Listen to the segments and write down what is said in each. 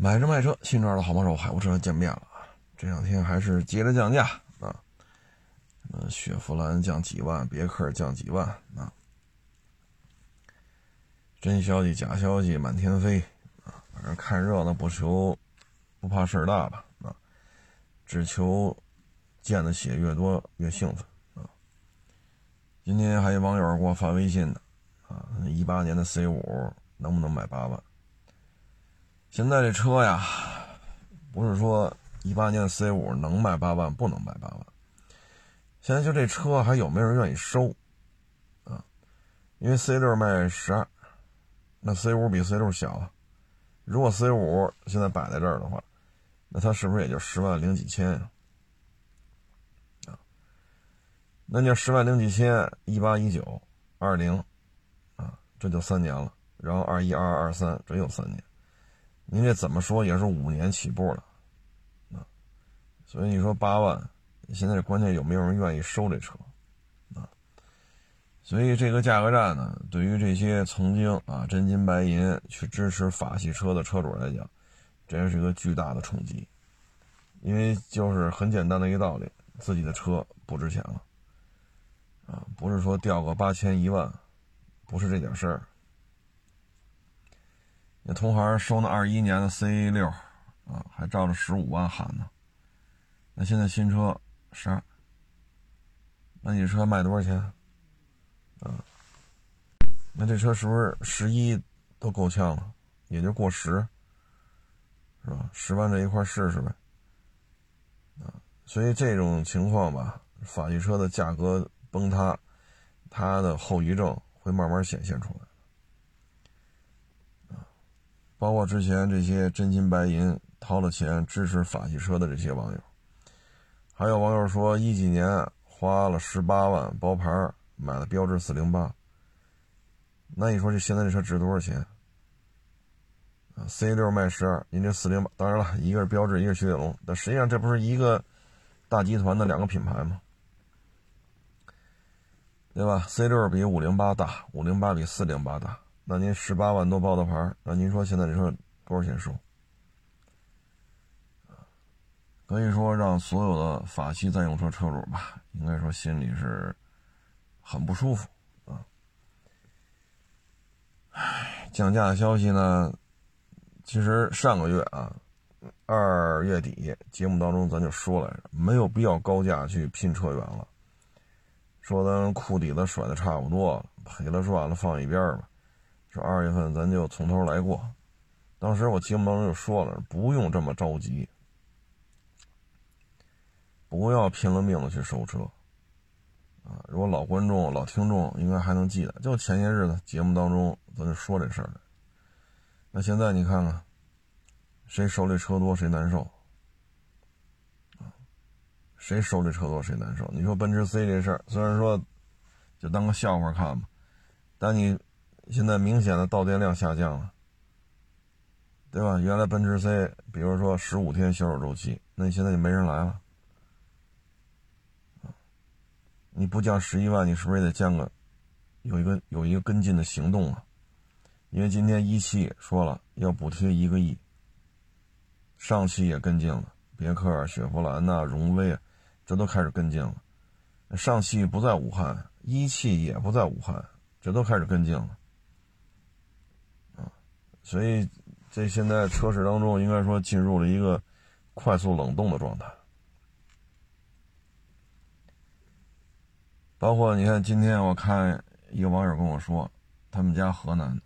买车卖车，新车的好帮手，海沃车见面了啊！这两天还是接着降价啊，呃，雪佛兰降几万，别克降几万啊，真消息假消息满天飞啊！反正看热闹不求不怕事儿大吧啊，只求见的血越多越兴奋啊！今天还有网友给我发微信呢啊，一八年的 C 五能不能买八万？现在这车呀，不是说一八年的 C 五能卖八万，不能卖八万。现在就这车还有没有人愿意收啊？因为 C 六卖十二，那 C 五比 C 六小啊。如果 C 五现在摆在这儿的话，那它是不是也就十万零几千呀？啊，那你十万零几千，一八一九二零啊，这就三年了。然后二一二二二三，这又三年。您这怎么说也是五年起步了，啊，所以你说八万，现在关键有没有人愿意收这车，啊，所以这个价格战呢，对于这些曾经啊真金白银去支持法系车的车主来讲，这是一个巨大的冲击，因为就是很简单的一个道理，自己的车不值钱了，啊，不是说掉个八千一万，不是这点事儿。那同行收那二一年的 C 六，啊，还照着十五万喊呢。那现在新车十二，那你车卖多少钱？啊，那这车是不是十一都够呛了？也就过十，是吧？十万这一块试试呗。啊，所以这种情况吧，法系车的价格崩塌，它的后遗症会慢慢显现出来。包括之前这些真金白银掏了钱支持法系车的这些网友，还有网友说一几年花了十八万包牌买了标致四零八，那你说这现在这车值多少钱？啊，C 六卖十二，您这四零八，当然了，一个是标致，一个是雪铁龙，但实际上这不是一个大集团的两个品牌吗？对吧？C 六比五零八大，五零八比四零八大。那您十八万多包的牌那您说现在这车多少钱收？可以说让所有的法系在用车车主吧，应该说心里是很不舒服啊。唉，降价的消息呢，其实上个月啊，二月底节目当中咱就说来着，没有必要高价去拼车源了，说咱库底子甩的差不多了，赔了赚了，放一边吧。二月份咱就从头来过，当时我节目当中就说了，不用这么着急，不要拼了命的去收车，啊！如果老观众、老听众应该还能记得，就前些日子节目当中咱就说这事儿那现在你看看，谁手里车多谁难受，谁手里车多谁难受。你说奔驰 C 这事儿，虽然说就当个笑话看吧，但你。现在明显的到店量下降了，对吧？原来奔驰 C，比如说十五天销售周期，那你现在就没人来了。你不降十一万，你是不是也得降个，有一个有一个跟进的行动啊？因为今天一汽说了要补贴一个亿，上汽也跟进了，别克、雪佛兰呐、荣威，这都开始跟进了。上汽不在武汉，一汽也不在武汉，这都开始跟进了。所以，这现在车市当中应该说进入了一个快速冷冻的状态。包括你看，今天我看一个网友跟我说，他们家河南，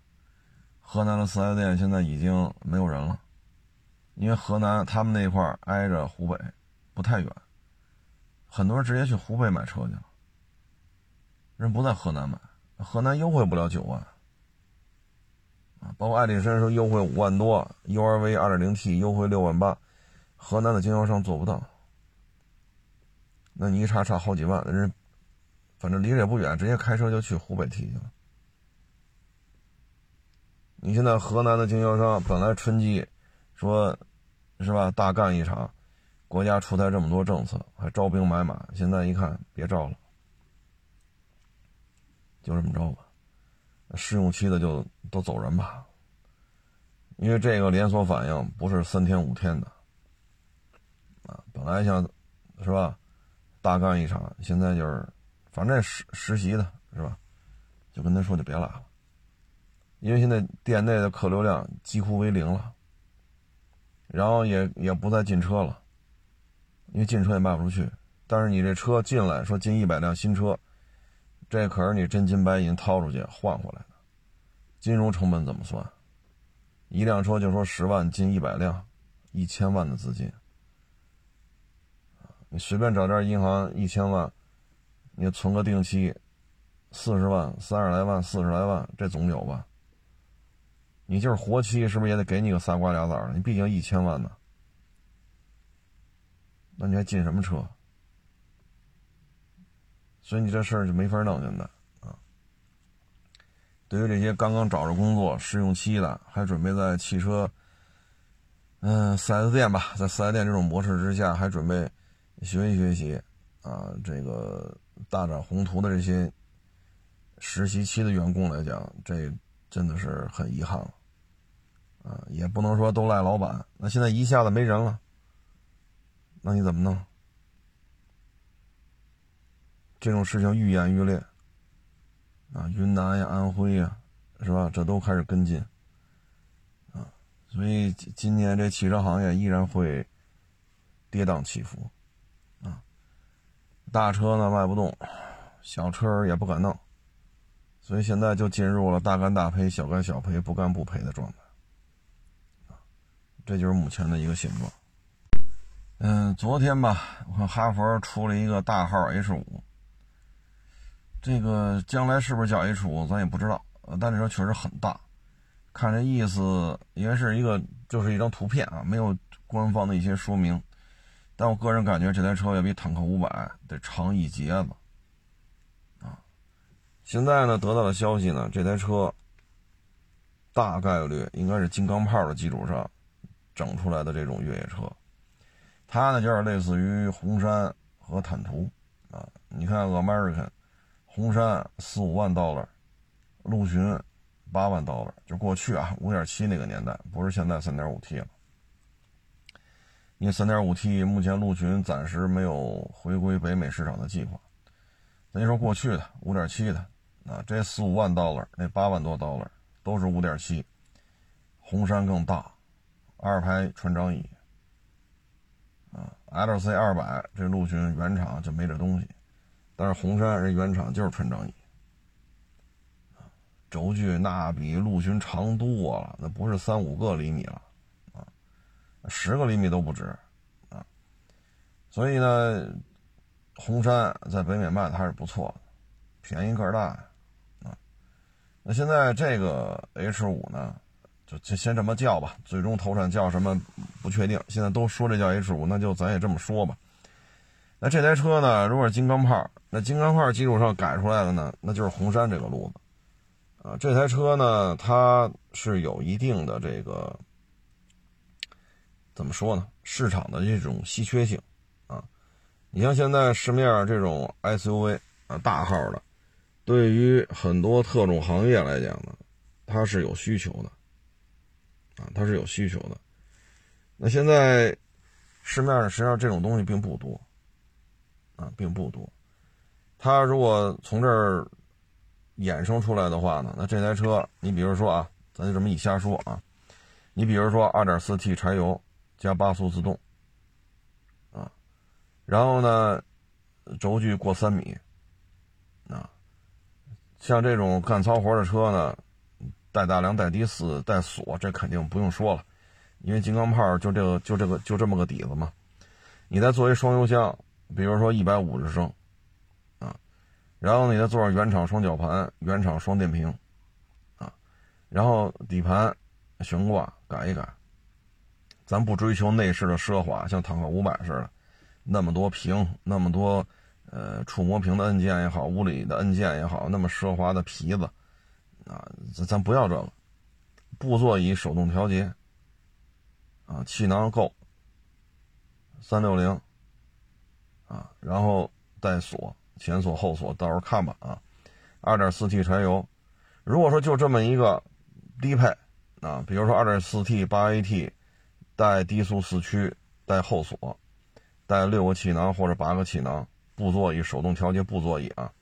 河南的四 S 店现在已经没有人了，因为河南他们那块挨着湖北，不太远，很多人直接去湖北买车去了，人不在河南买，河南优惠不了九万。包括爱迪生说优惠五万多，URV 2.0T 优惠六万八，河南的经销商做不到。那你一差差好几万，人反正离着也不远，直接开车就去湖北提去了。你现在河南的经销商本来春季说，是吧？大干一场，国家出台这么多政策，还招兵买马，现在一看别招了，就这么着吧。试用期的就都走人吧，因为这个连锁反应不是三天五天的，啊，本来想是吧，大干一场，现在就是反正实实习的是吧，就跟他说就别来了，因为现在店内的客流量几乎为零了，然后也也不再进车了，因为进车也卖不出去，但是你这车进来说进一百辆新车，这可是你真金白银掏出去换回来的，金融成本怎么算？一辆车就说十万进一百辆，一千万的资金，你随便找家银行一千万，你存个定期，四十万、三十来万、四十来万，这总有吧？你就是活期，是不是也得给你个仨瓜俩枣你毕竟一千万呢，那你还进什么车？所以你这事儿就没法弄，现在啊。对于这些刚刚找着工作、试用期的，还准备在汽车，嗯，四 S 店吧，在四 S 店这种模式之下，还准备学习学习，啊，这个大展宏图的这些实习期的员工来讲，这真的是很遗憾了，啊，也不能说都赖老板。那现在一下子没人了，那你怎么弄？这种事情愈演愈烈。啊，云南呀，安徽呀，是吧？这都开始跟进，啊，所以今年这汽车行业依然会跌宕起伏，啊，大车呢卖不动，小车也不敢弄，所以现在就进入了大干大赔、小干小赔、不干不赔的状态，啊，这就是目前的一个现状。嗯，昨天吧，我看哈佛出了一个大号 H 五。这个将来是不是叫 H 五，咱也不知道。呃，但这车确实很大，看这意思，因为是一个就是一张图片啊，没有官方的一些说明。但我个人感觉这台车要比坦克五百得长一截子啊。现在呢，得到的消息呢，这台车大概率应该是金刚炮的基础上整出来的这种越野车。它呢，就是类似于红山和坦途啊。你看 American。红杉四五万 dollar，陆巡八万 dollar，就过去啊，五点七那个年代，不是现在三点五 T 了。因为三点五 T 目前陆巡暂时没有回归北美市场的计划。咱就说过去的五点七的，啊，这四五万 dollar，那八万多 dollar 都是五点七，红杉更大，二排船长椅，啊，LC 二百这陆巡原厂就没这东西。但是红杉人原厂就是纯正椅，轴距那比陆巡长多了，那不是三五个厘米了，啊，十个厘米都不止，啊，所以呢，红杉在北美卖的还是不错的，便宜个大，啊，那现在这个 H 五呢，就先先这么叫吧，最终投产叫什么不确定，现在都说这叫 H 五，那就咱也这么说吧。那这台车呢？如果是金刚炮，那金刚块基础上改出来的呢，那就是红杉这个路子，啊，这台车呢，它是有一定的这个怎么说呢？市场的这种稀缺性，啊，你像现在市面上这种 SUV 啊，大号的，对于很多特种行业来讲呢，它是有需求的，啊，它是有需求的。那现在市面上实际上这种东西并不多。啊，并不多。它如果从这儿衍生出来的话呢，那这台车，你比如说啊，咱就这么一瞎说啊，你比如说 2.4T 柴油加八速自动，啊，然后呢，轴距过三米，啊，像这种干糙活的车呢，带大梁、带低四、带锁，这肯定不用说了，因为金刚炮就这个、就这个、就这么个底子嘛。你再作为双油箱。比如说一百五十升，然后你再做上原厂双绞盘、原厂双电瓶，啊，然后底盘悬挂改一改，咱不追求内饰的奢华，像坦克五百似的，那么多屏，那么多呃触摸屏的按键也好，物理的按键也好，那么奢华的皮子，啊，咱咱不要这个，布座椅手动调节，啊，气囊够，三六零。啊，然后带锁，前锁后锁，到时候看吧啊。二点四 T 柴油，如果说就这么一个低配，啊，比如说 2.4T 八 AT 带低速四驱，带后锁，带六个气囊或者八个气囊，布座椅手动调节布座椅啊，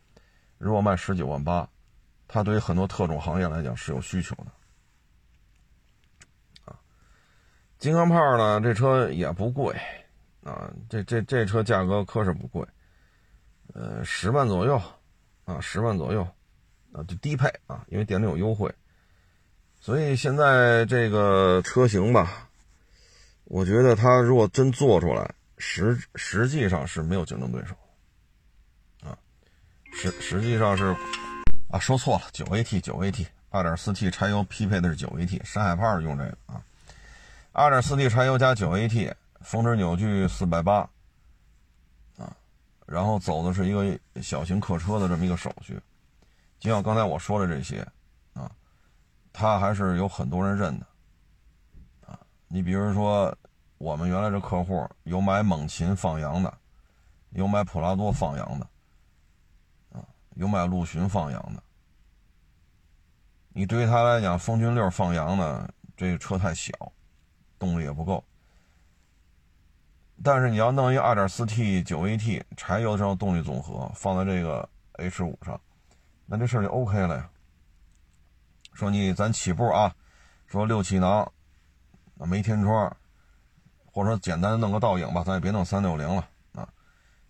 如果卖十九万八，它对于很多特种行业来讲是有需求的。啊，金刚炮呢，这车也不贵啊，这这这车价格可是不贵，十万左右啊，十万左右啊，就低配啊，因为店里有优惠。所以现在这个车型吧，我觉得它如果真做出来，实实际上是没有竞争对手，啊，实实际上是啊，说错了，九 AT 九 AT 二点四 T 柴油匹配的是九 AT，山海炮用这个啊，二点四 T 柴油加九 AT，峰值扭矩四百八，然后走的是一个小型客车的这么一个手续，就像刚才我说的这些。啊，他还是有很多人认的，啊，你比如说，我们原来这客户有买猛禽放羊的，有买普拉多放羊的，啊，有买陆巡放羊的。你对于他来讲，风骏六放羊呢，这个车太小，动力也不够。但是你要弄一 2.4T 9AT 柴油这种动力总和放在这个 H5 上，那这事儿就 OK 了呀。说你咱起步啊，说六气囊，没天窗，或者说简单弄个倒影吧，咱也别弄三六零了啊，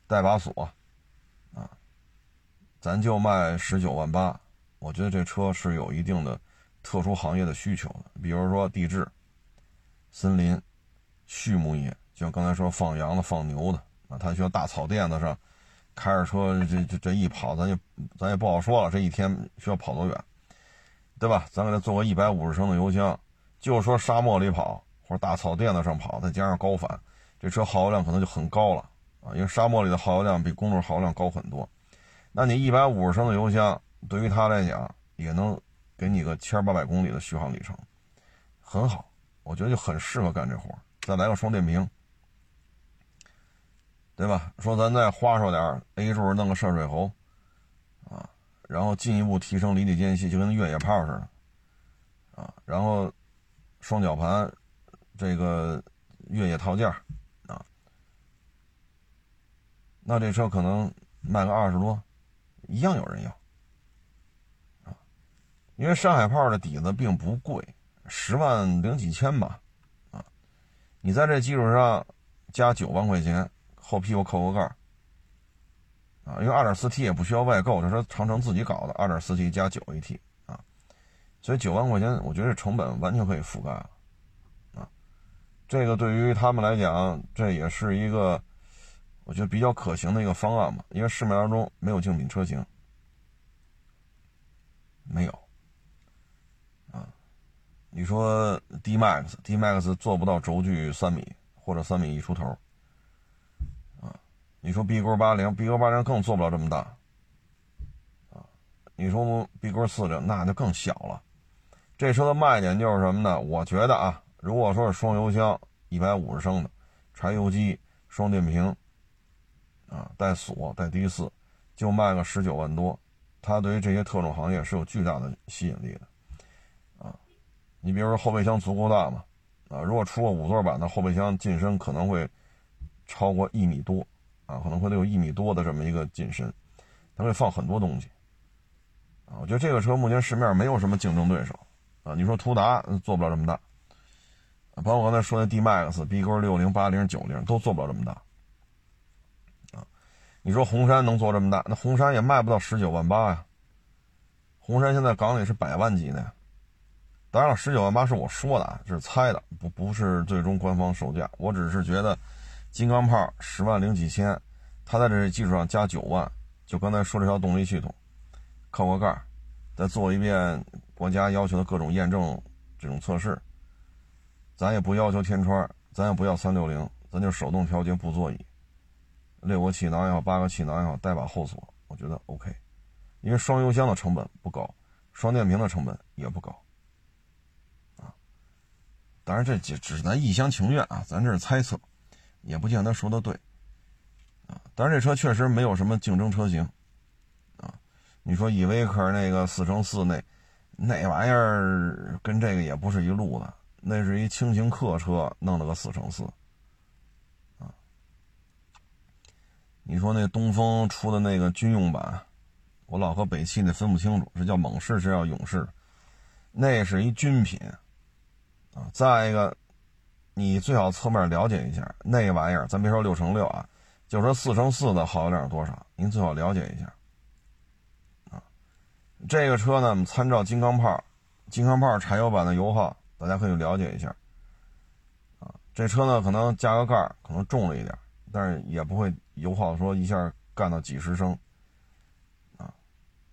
带把锁，啊，咱就卖十九万八。我觉得这车是有一定的特殊行业的需求的，比如说地质、森林、畜牧业，像刚才说放羊的、放牛的啊，他需要大草甸子上开着车，这这这一跑，咱就咱也不好说了，这一天需要跑多远。对吧？咱给他做个一百五十升的油箱，就说沙漠里跑或者大草甸子上跑，再加上高反，这车耗油量可能就很高了啊！因为沙漠里的耗油量比公路耗油量高很多。那你一百五十升的油箱，对于他来讲也能给你个千八百公里的续航里程，很好，我觉得就很适合干这活。再来个双电瓶，对吧？说咱再花哨点，A 柱弄个涉水喉。啊然后进一步提升离地间隙，就跟越野炮似的，啊，然后双绞盘，这个越野套件啊，那这车可能卖个二十多，一样有人要，啊，因为山海炮的底子并不贵，十万零几千吧，啊，你在这基础上加九万块钱，后屁股扣个盖啊，因为二点四 T 也不需要外购，这是长城自己搞的，二点四 T 加九 AT 啊，所以九万块钱，我觉得这成本完全可以覆盖了啊。这个对于他们来讲，这也是一个我觉得比较可行的一个方案嘛，因为市面当中没有竞品车型，没有啊。你说 D Max，D Max 做不到轴距三米或者三米一出头。你说 B 勾八零，B 勾八零更做不了这么大，啊，你说 B 勾四零那就更小了。这车的卖点就是什么呢？我觉得啊，如果说是双油箱，一百五十升的，柴油机，双电瓶，啊，带锁带低四，就卖个十九万多，它对于这些特种行业是有巨大的吸引力的，啊，你比如说后备箱足够大嘛，啊，如果出个五座版的后备箱进深可能会超过一米多。啊，可能会得有一米多的这么一个进深，它会放很多东西。啊，我觉得这个车目前市面没有什么竞争对手。啊，你说途达做不了这么大，包括刚才说的 D Max、B 勾六零、八零、九零都做不了这么大。啊，你说红山能做这么大，那红山也卖不到十九万八呀。红山现在港里是百万级的。当然了，十九万八是我说的啊，这是猜的，不不是最终官方售价。我只是觉得。金刚炮十万零几千，它在这基础上加九万，就刚才说这条动力系统，扣个盖再做一遍国家要求的各种验证这种测试。咱也不要求天窗，咱也不要三六零，咱就手动调节布座椅，六个气囊也好，八个气囊也好，带把后锁，我觉得 OK。因为双油箱的成本不高，双电瓶的成本也不高，啊，当然这只只是咱一厢情愿啊，咱这是猜测。也不见得说的对，啊，但是这车确实没有什么竞争车型，啊，你说依维柯那个四乘四那，那玩意儿跟这个也不是一路的，那是一轻型客车，弄了个四乘四，啊，你说那东风出的那个军用版，我老和北汽那分不清楚，是叫猛士是叫勇士，那是一军品，啊，再一个，你最好侧面了解一下那玩意儿，咱别说六乘六啊，就说四乘四的耗油量多少，您最好了解一下。啊这个车呢，我们参照金刚炮，金刚炮柴油版的油耗，大家可以了解一下。啊，这车呢可能加个盖可能重了一点，但是也不会油耗说一下干到几十升。啊，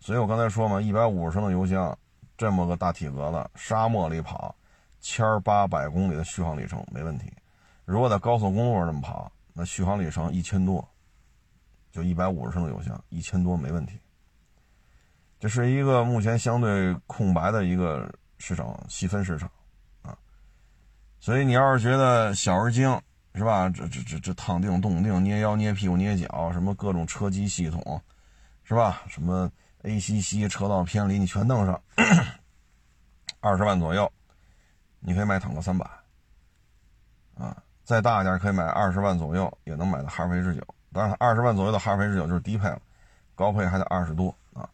所以我刚才说嘛，一百五十升的油箱，这么个大体格子，沙漠里跑，千八百公里的续航里程没问题。如果在高速公路上这么跑，那续航里程一千多，就一百五十升的油箱，一千多没问题。这是一个目前相对空白的一个市场细分市场，啊，所以你要是觉得小而精是吧？这这这这烫定动定捏腰捏屁股捏脚什么各种车机系统，是吧？什么 ACC 车道偏离你全弄上，二十万左右，你可以买坦克三百，啊，再大一点可以买二十万左右也能买到哈弗 H 九，当然二十万左右的哈弗 H 九就是低配了，高配还得二十多啊。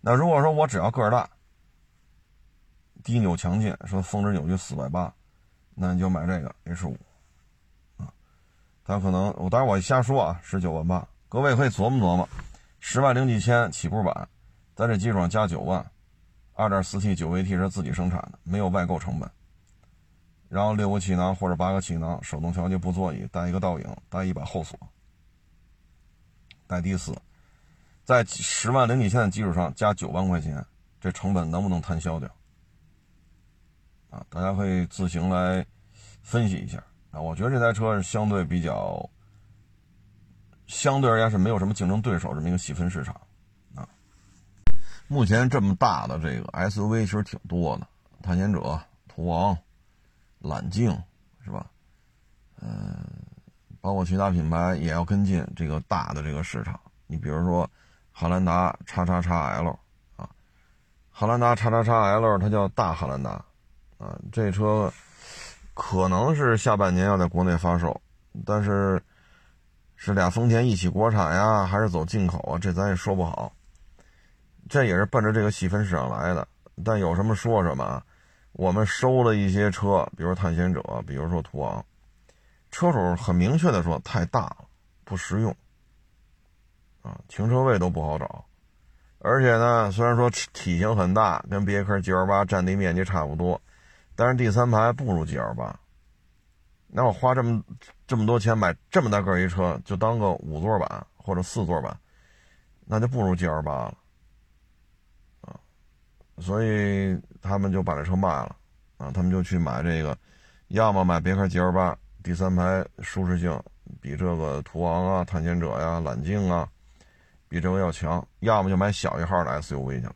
那如果说我只要个儿大，低扭强劲，说峰值扭矩四百八，那你就买这个 H 五，啊，它可能我当然我瞎说啊，十九万八，各位可以琢磨琢磨，十万零几千起步版，在这基础上加九万，二点四 T 九 AT 是自己生产的，没有外购成本，然后六个气囊或者八个气囊，手动调节布座椅，带一个倒影，带一把后锁，带第四。在十万零几千的基础上加九万块钱，这成本能不能摊销掉？啊，大家可以自行来分析一下啊。我觉得这台车是相对比较，相对而言是没有什么竞争对手这么一个细分市场啊。目前这么大的这个 SUV 其实挺多的，探险者、途昂、揽境是吧？嗯，包括其他品牌也要跟进这个大的这个市场。你比如说。汉兰达叉叉叉 L 啊，汉兰达叉叉叉 L 它叫大汉兰达啊，这车可能是下半年要在国内发售，但是是俩丰田一起国产呀，还是走进口啊？这咱也说不好。这也是奔着这个细分市场来的，但有什么说什么啊。我们收了一些车，比如探险者，比如说途昂，车主很明确的说太大了，不实用。啊，停车位都不好找，而且呢，虽然说体型很大，跟别克 G L 八占地面积差不多，但是第三排不如 G L 八。那我花这么这么多钱买这么大个一车，就当个五座版或者四座版，那就不如 G L 八了。所以他们就把这车卖了，啊，他们就去买这个，要么买别克 G L 八，第三排舒适性比这个途昂啊、探险者呀、揽境啊。比这个要强，要么就买小一号的 SUV 去了。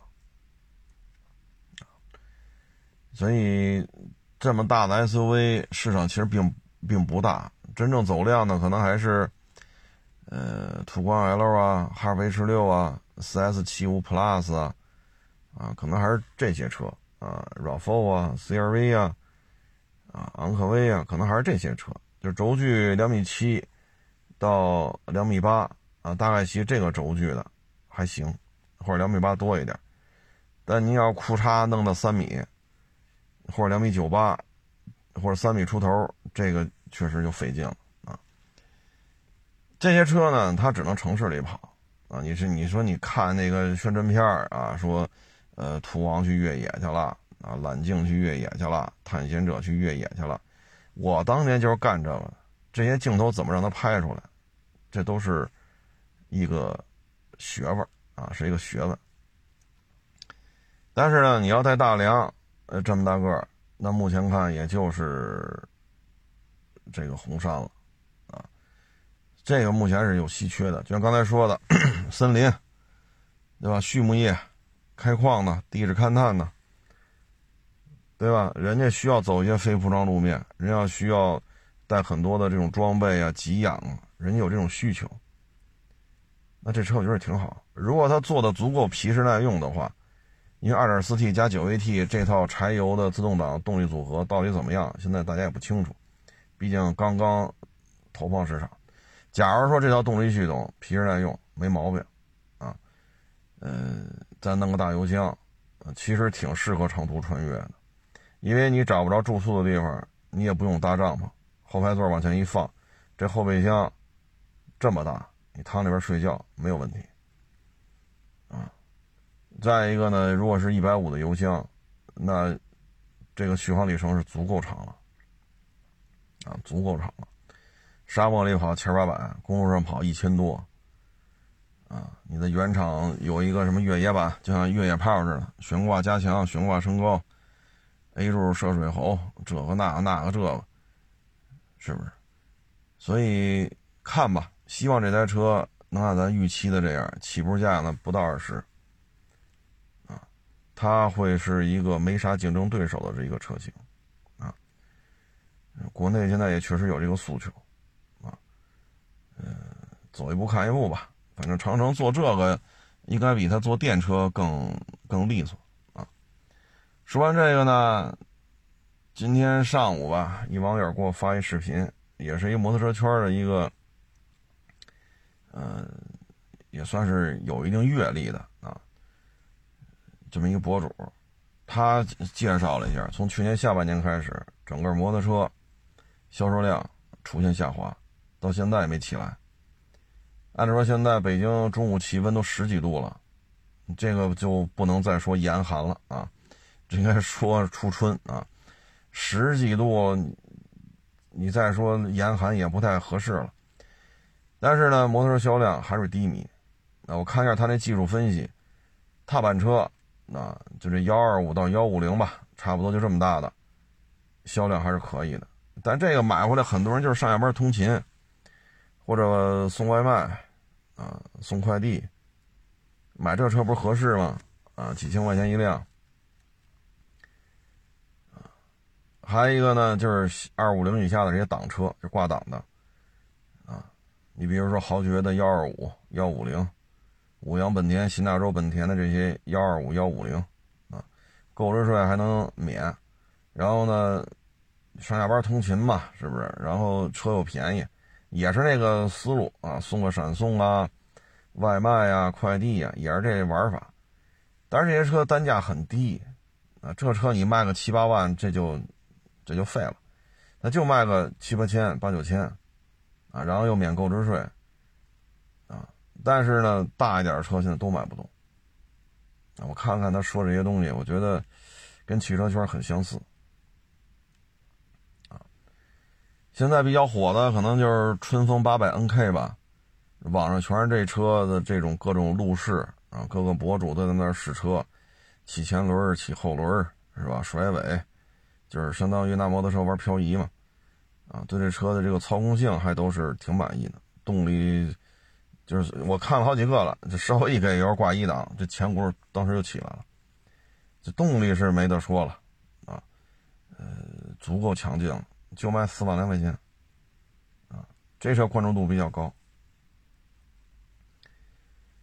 所以这么大的 SUV 市场其实并并不大，真正走量的可能还是呃途观 L 啊、哈弗 H 六啊、4S 七五 Plus 啊，啊，可能还是这些车啊，RAV4 啊、CRV 啊、啊昂科威啊，可能还是这些车，就是轴距两米七到两米八。啊，大概其这个轴距的还行，或者两米八多一点。但你要裤衩弄到三米，或者两米九八，或者三米出头，这个确实就费劲了啊。这些车呢，它只能城市里跑啊。你是你说你看那个宣传片啊，说呃途王去越野去了啊，揽境去越野去了，探险者去越野去了。我当年就是干这个，这些镜头怎么让它拍出来，这都是。一个学问啊，是一个学问。但是呢，你要在大梁，呃，这么大个儿，那目前看也就是这个红杉了啊。这个目前是有稀缺的，就像刚才说的，森林，对吧？畜牧业、开矿的、地质勘探的，对吧？人家需要走一些非铺装路面，人要需要带很多的这种装备啊、给养啊，人家有这种需求。那这车我觉得挺好。如果它做的足够皮实耐用的话，因为 2.4T 加 9AT 这套柴油的自动挡动力组合到底怎么样，现在大家也不清楚，毕竟刚刚投放市场。假如说这套动力系统皮实耐用，没毛病，啊，嗯，再弄个大油箱，其实挺适合长途穿越的，因为你找不着住宿的地方，你也不用搭帐篷，后排座往前一放，这后备箱这么大，你躺里边睡觉没有问题。啊再一个呢，如果是一百五的油箱，那这个续航里程是足够长了，啊，足够长了。沙漠里跑千八百，公路上跑一千多，啊，你的原厂有一个什么越野版，就像越野炮似的，悬挂加强，悬挂升高，A 柱涉水喉，这个那个那个这个，是不是？所以看吧，希望这台车能按咱预期的这样，起步价呢不到二十。啊它会是一个没啥竞争对手的这一个车型，啊，国内现在也确实有这个诉求，啊，嗯，走一步看一步吧。反正长城做这个，应该比他做电车更更利索，啊。说完这个呢，今天上午吧，一网友给我发一视频，也是一摩托车圈的一个，嗯，也算是有一定阅历的啊。这么一个博主，他介绍了一下，从去年下半年开始，整个摩托车销售量出现下滑，到现在也没起来。按理说，现在北京中午气温都十几度了，这个就不能再说严寒了啊，这应该说初春啊，十几度，你再说严寒也不太合适了。但是呢，摩托车销量还是低迷。那我看一下他那技术分析，踏板车。那就这幺二五到幺五零吧，差不多就这么大的，销量还是可以的。但这个买回来，很多人就是上下班通勤，或者送外卖，啊，送快递，买这车不是合适吗？啊，几千块钱一辆，还有一个呢，就是二五零以下的这些挡车，就挂挡的，啊，你比如说豪爵的幺二五、幺五零。五羊本田、新大洲本田的这些幺二五、幺五零，啊，购置税还能免，然后呢，上下班通勤嘛，是不是？然后车又便宜，也是那个思路啊，送个闪送啊，外卖啊，快递呀，也是这玩法。但是这些车单价很低，啊，这车你卖个七八万，这就这就废了，那就卖个七八千、八九千，啊，然后又免购置税啊。但是呢，大一点的车现在都买不动。我看看他说这些东西，我觉得跟汽车圈很相似。啊，现在比较火的可能就是春风八百 NK 吧，网上全是这车的这种各种路试啊，各个博主都在那试车，起前轮、起后轮是吧？甩尾，就是相当于拿摩托车玩漂移嘛。啊，对这车的这个操控性还都是挺满意的，动力。就是我看了好几个了，这稍微一给油挂一档，这前轱辘当时就起来了。这动力是没得说了，啊，呃，足够强劲了，就卖四万来块钱，啊，这车关注度比较高。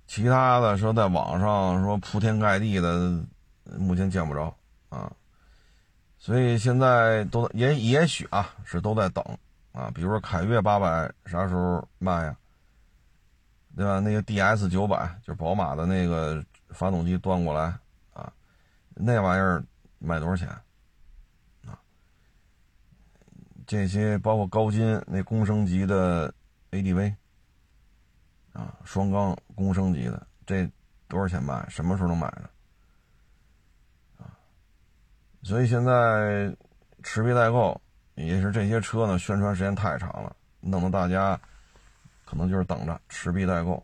其他的说在网上说铺天盖地的，目前见不着啊，所以现在都也也许啊是都在等啊，比如说凯越八百啥时候卖呀？对吧？那个 DS 九百就是宝马的那个发动机端过来啊，那玩意儿卖多少钱？啊，这些包括高金那公升级的 ADV 啊，双缸公升级的，这多少钱卖？什么时候能买呢？啊，所以现在持币代购也是这些车呢，宣传时间太长了，弄得大家。可能就是等着持币待购，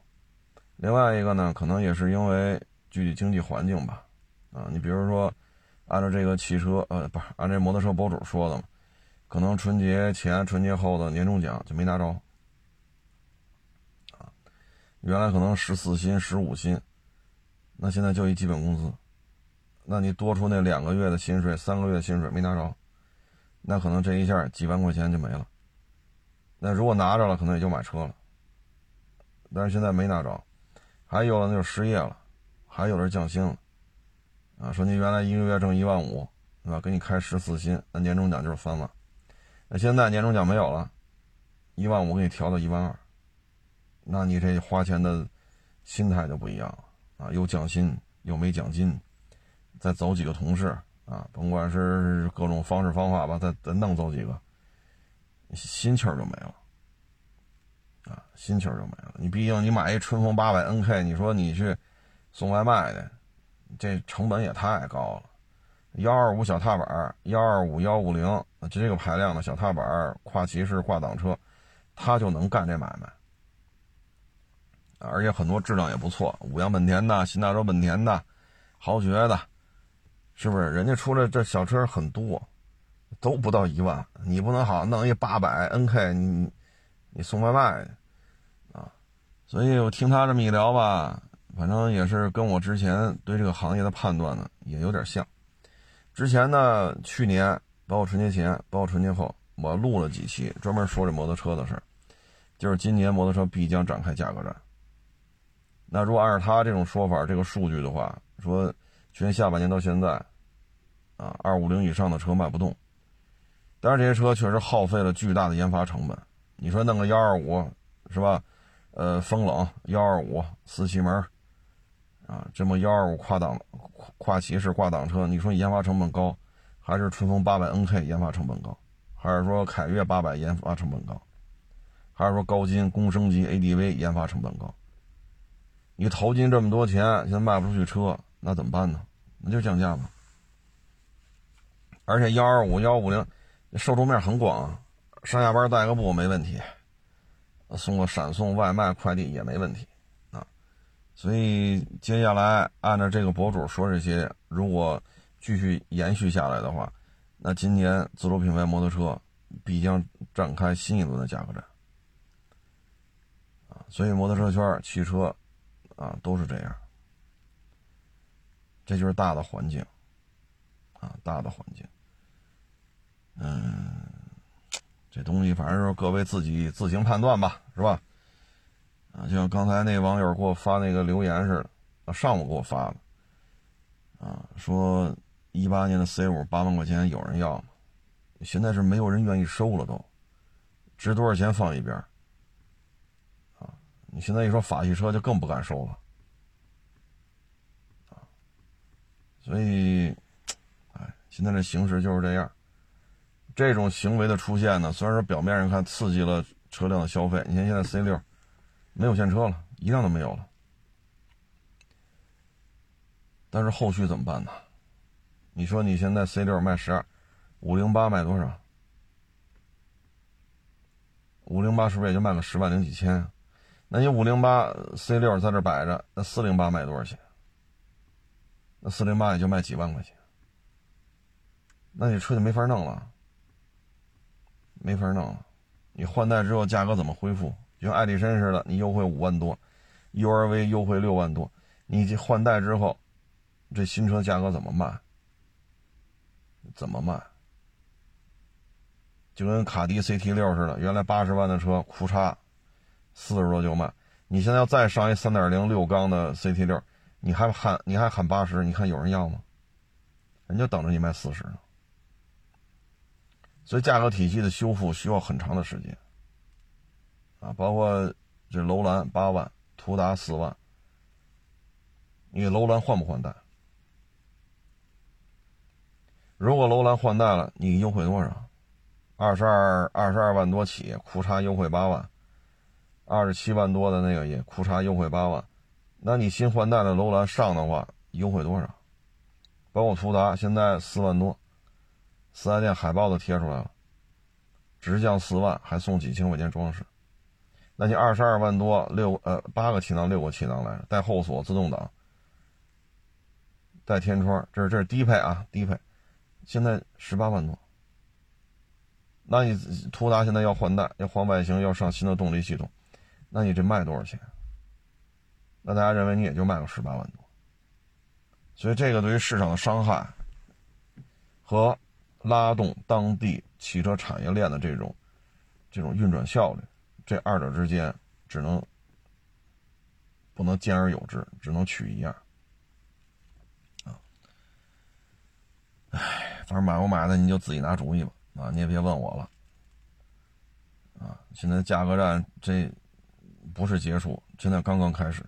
另外一个呢，可能也是因为具体经济环境吧，啊，你比如说，按照这个汽车，呃，不是按这摩托车博主说的嘛，可能春节前、春节后的年终奖就没拿着，啊，原来可能十四薪、十五薪，那现在就一基本工资，那你多出那两个月的薪水、三个月的薪水没拿着，那可能这一下几万块钱就没了，那如果拿着了，可能也就买车了。但是现在没拿着，还有的那就失业了，还有的降薪了，啊，说你原来一个月挣一万五，对吧？给你开十四薪，那年终奖就是三万。那现在年终奖没有了，一万五给你调到一万二，那你这花钱的心态就不一样了啊！有奖薪，又没奖金，再走几个同事啊，甭管是各种方式方法吧，再再弄走几个，心气儿就没了啊，心气儿就没了。你毕竟你买一春风八百 NK，你说你去送外卖的，这成本也太高了。幺二五小踏板，幺二五幺五零，就这个排量的小踏板，跨骑式挂挡车，他就能干这买卖，而且很多质量也不错，五羊本田的、新大洲本田的、豪爵的，是不是？人家出来这小车很多，都不到一万，你不能好弄一八百 NK，你你送外卖啊？所以我听他这么一聊吧，反正也是跟我之前对这个行业的判断呢，也有点像。之前呢，去年包括春节前，包括春节后，我录了几期专门说这摩托车的事。就是今年摩托车必将展开价格战。那如果按照他这种说法、这个数据的话，说去年下半年到现在，啊，二五零以上的车卖不动。但是这些车确实耗费了巨大的研发成本。你说弄个幺二五是吧？呃，风冷幺二五四气门，啊，这么幺二五跨档。跨骑式挂档车，你说研发成本高，还是春风八百 NK 研发成本高，还是说凯越八百研发成本高，还是说高金公升级 ADV 研发成本高？你投进这么多钱，现在卖不出去车，那怎么办呢？那就降价吧。而且幺二五幺五零，受众面很广，上下班带个步没问题，送个闪送外卖快递也没问题。所以接下来按照这个博主说这些，如果继续延续下来的话，那今年自主品牌摩托车必将展开新一轮的价格战！所以摩托车圈、汽车啊都是这样，这就是大的环境啊，大的环境。嗯，这东西反正是各位自己自行判断吧，是吧？啊，就像刚才那网友给我发那个留言似的，啊上午给我发的，啊，说一八年的 C 五八万块钱有人要吗？现在是没有人愿意收了，都值多少钱放一边啊，你现在一说法系车就更不敢收了，啊，所以，哎，现在这形势就是这样，这种行为的出现呢，虽然说表面上看刺激了车辆的消费，你看现在 C 六。没有现车了，一辆都没有了。但是后续怎么办呢？你说你现在 C 六卖十二，五零八卖多少？五零八是不是也就卖个十万零几千？那你五零八 C 六在这摆着，那四零八卖多少钱？那四零八也就卖几万块钱。那你车就没法弄了，没法弄了。你换代之后价格怎么恢复？就像爱迪生似的，你优惠五万多，URV 优惠六万多，你这换代之后，这新车价格怎么卖？怎么卖？就跟卡迪 CT 六似的，原来八十万的车，库嚓，四十多就卖。你现在要再上一三点零六缸的 CT 六，你还喊你还喊八十，你看有人要吗？人家等着你卖四十呢。所以价格体系的修复需要很长的时间。啊，包括这楼兰八万，途达四万，你楼兰换不换代？如果楼兰换代了，你优惠多少？二十二二十二万多起，库差优惠八万，二十七万多的那个也库差优惠八万，那你新换代的楼兰上的话，优惠多少？包括途达现在四万多，四 S 店海报都贴出来了，直降四万，还送几千块钱装饰。那你二十二万多六呃八个气囊六个气囊来着，带后锁自动挡，带天窗，这是这是低配啊低配，现在十八万多。那你途达现在要换代，要换外形，要上新的动力系统，那你这卖多少钱？那大家认为你也就卖个十八万多。所以这个对于市场的伤害和拉动当地汽车产业链的这种这种运转效率。这二者之间只能不能兼而有之，只能取一样啊。唉，反正买不买的你就自己拿主意吧，啊，你也别问我了，啊，现在价格战这不是结束，现在刚刚开始，